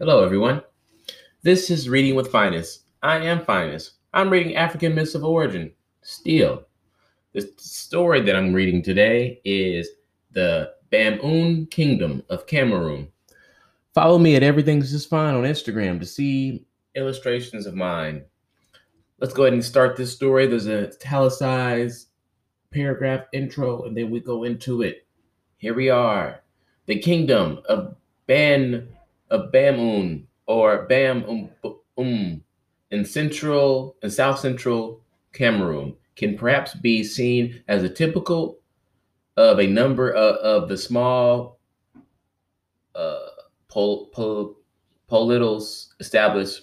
Hello, everyone. This is Reading with Phines. I am Phines. I'm reading African Myths of Origin. Still, the story that I'm reading today is the Bamun Kingdom of Cameroon. Follow me at Everything's Just Fine on Instagram to see illustrations of mine. Let's go ahead and start this story. There's a italicized paragraph intro, and then we go into it. Here we are. The kingdom of Ban of Bamun or Bam um, um in central and south central Cameroon can perhaps be seen as a typical of a number of, of the small uh, pol, pol, politals established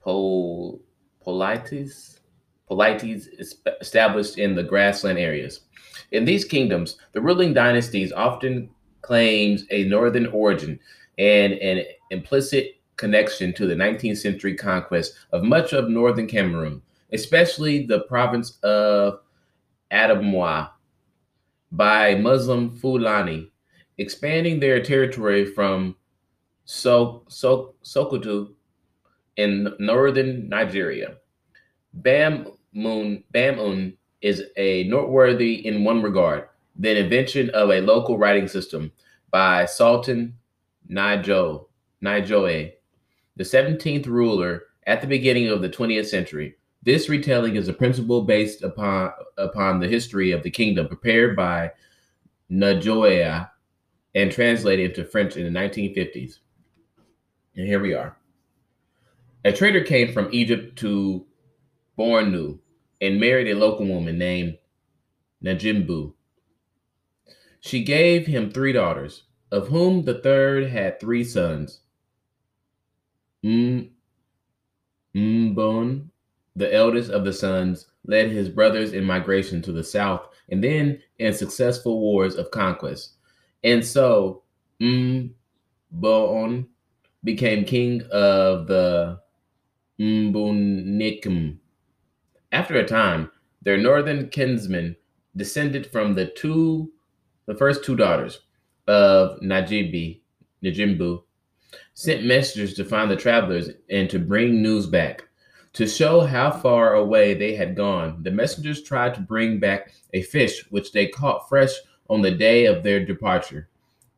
pol, established in the grassland areas. In these kingdoms, the ruling dynasties often claims a northern origin and an implicit connection to the 19th century conquest of much of northern Cameroon, especially the province of Adamawa by Muslim Fulani, expanding their territory from so- so- Sokoto in northern Nigeria. Bam Moon Bamun is a noteworthy in one regard, the invention of a local writing system by Sultan Nijo, Nijoe, the 17th ruler at the beginning of the 20th century. This retelling is a principle based upon, upon the history of the kingdom prepared by Najoea and translated into French in the 1950s. And here we are. A trader came from Egypt to Bornu and married a local woman named Najimbu. She gave him three daughters, of whom the third had three sons. Mbon, the eldest of the sons, led his brothers in migration to the south and then in successful wars of conquest. And so Mbon became king of the Mbunikim after a time, their northern kinsmen descended from the two, the first two daughters of Najibi, Najimbu, sent messengers to find the travelers and to bring news back. To show how far away they had gone, the messengers tried to bring back a fish which they caught fresh on the day of their departure.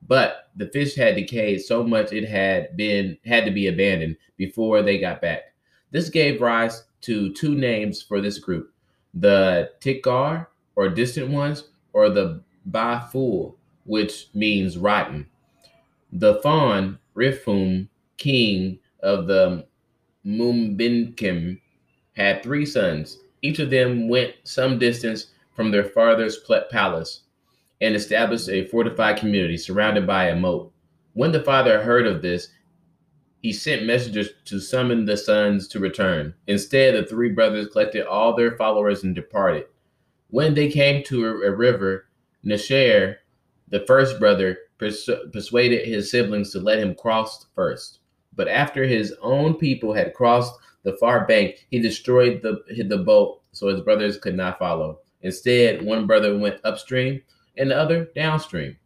But the fish had decayed so much it had been had to be abandoned before they got back. This gave rise to two names for this group the Tikar, or distant ones, or the Baful, which means rotten. The Fon, Rifum, king of the Mumbinkim, had three sons. Each of them went some distance from their father's palace and established a fortified community surrounded by a moat. When the father heard of this, he sent messengers to summon the sons to return. Instead, the three brothers collected all their followers and departed. When they came to a, a river, Nasher, the first brother, persu- persuaded his siblings to let him cross first. But after his own people had crossed the far bank, he destroyed the, the boat so his brothers could not follow. Instead, one brother went upstream and the other downstream.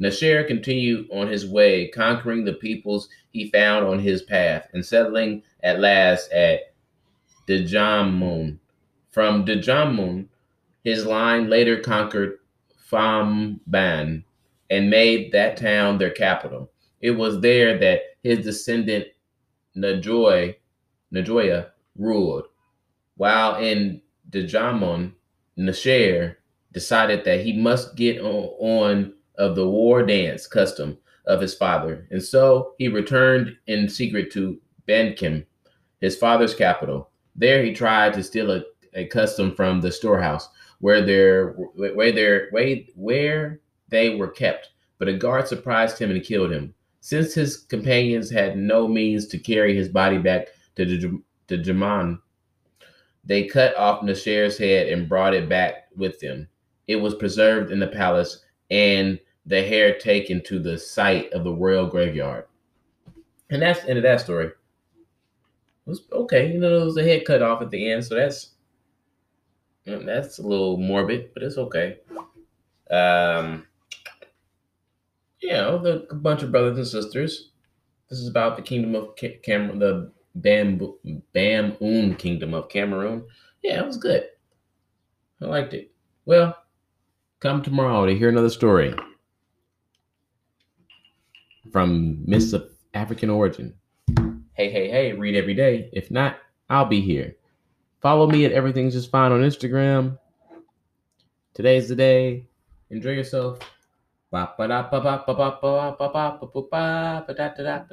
Nasher continued on his way, conquering the peoples he found on his path and settling at last at Dejamun. From Dejamun, his line later conquered Famban and made that town their capital. It was there that his descendant Najoy, Najoya ruled. While in Dejamun, Nasher decided that he must get on, on of the war dance custom of his father, and so he returned in secret to Benkim, his father's capital. There he tried to steal a, a custom from the storehouse where their where their where, where they were kept, but a guard surprised him and killed him. Since his companions had no means to carry his body back to the Jaman, they cut off Nasher's head and brought it back with them. It was preserved in the palace, and the hair taken to the site of the royal graveyard. And that's the end of that story. It was okay, you know, there was a head cut off at the end, so that's Mm, That's a little morbid, but it's okay. Um, yeah, the a bunch of brothers and sisters. This is about the kingdom of Ca- Cameroon, the Bam Bam kingdom of Cameroon. Yeah, it was good. I liked it. Well, come tomorrow to hear another story from Miss of African origin. Hey, hey, hey, read every day. If not, I'll be here. Follow me at Everything's Just Fine on Instagram. Today's the day. Enjoy yourself.